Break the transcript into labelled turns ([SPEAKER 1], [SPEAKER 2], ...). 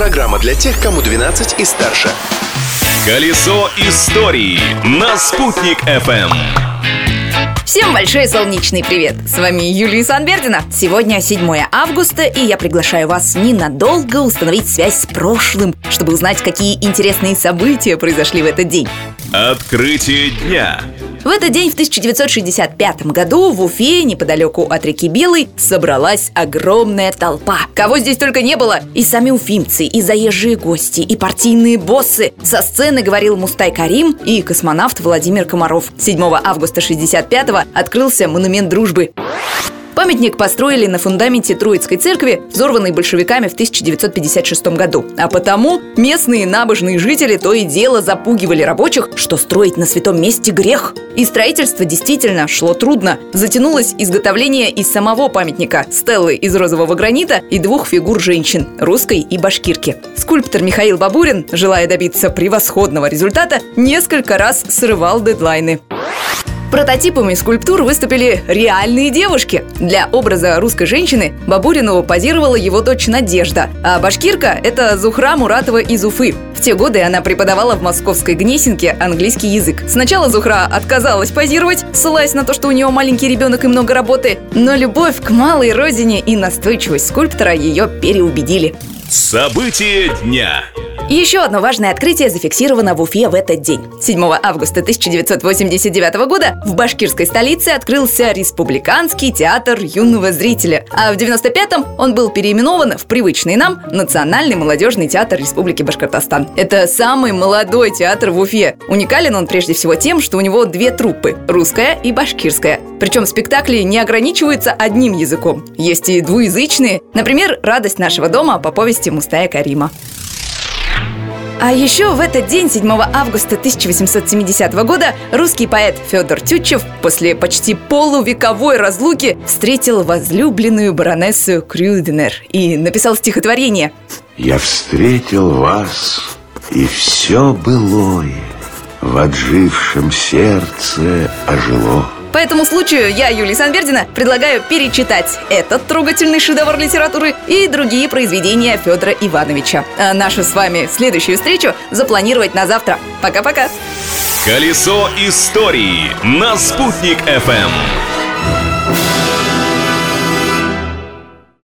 [SPEAKER 1] Программа для тех, кому 12 и старше.
[SPEAKER 2] Колесо истории на «Спутник FM.
[SPEAKER 3] Всем большой солнечный привет! С вами Юлия Санбердина. Сегодня 7 августа, и я приглашаю вас ненадолго установить связь с прошлым, чтобы узнать, какие интересные события произошли в этот день.
[SPEAKER 2] Открытие дня.
[SPEAKER 3] В этот день в 1965 году в Уфе, неподалеку от реки Белой, собралась огромная толпа. Кого здесь только не было. И сами уфимцы, и заезжие гости, и партийные боссы. Со сцены говорил Мустай Карим и космонавт Владимир Комаров. 7 августа 65 открылся монумент дружбы. Памятник построили на фундаменте Троицкой церкви, взорванной большевиками в 1956 году. А потому местные набожные жители то и дело запугивали рабочих, что строить на святом месте грех. И строительство действительно шло трудно. Затянулось изготовление из самого памятника – стеллы из розового гранита и двух фигур женщин – русской и башкирки. Скульптор Михаил Бабурин, желая добиться превосходного результата, несколько раз срывал дедлайны. Прототипами скульптур выступили реальные девушки. Для образа русской женщины Бабурину позировала его дочь Надежда, а башкирка – это Зухра Муратова из Уфы. В те годы она преподавала в московской Гнесинке английский язык. Сначала Зухра отказалась позировать, ссылаясь на то, что у нее маленький ребенок и много работы, но любовь к малой родине и настойчивость скульптора ее переубедили.
[SPEAKER 2] Событие дня.
[SPEAKER 3] Еще одно важное открытие зафиксировано в Уфе в этот день. 7 августа 1989 года в башкирской столице открылся Республиканский театр юного зрителя, а в 95-м он был переименован в привычный нам Национальный молодежный театр Республики Башкортостан. Это самый молодой театр в Уфе. Уникален он прежде всего тем, что у него две труппы – русская и башкирская. Причем спектакли не ограничиваются одним языком. Есть и двуязычные. Например, «Радость нашего дома» по повести Мустая Карима. А еще в этот день, 7 августа 1870 года, русский поэт Федор Тютчев после почти полувековой разлуки встретил возлюбленную баронессу Крюденер и написал стихотворение.
[SPEAKER 4] «Я встретил вас, и все былое в отжившем сердце ожило».
[SPEAKER 3] По этому случаю я, Юлия Санбердина, предлагаю перечитать этот трогательный шедевр литературы и другие произведения Федора Ивановича. А нашу с вами следующую встречу запланировать на завтра. Пока-пока!
[SPEAKER 2] Колесо истории на «Спутник FM.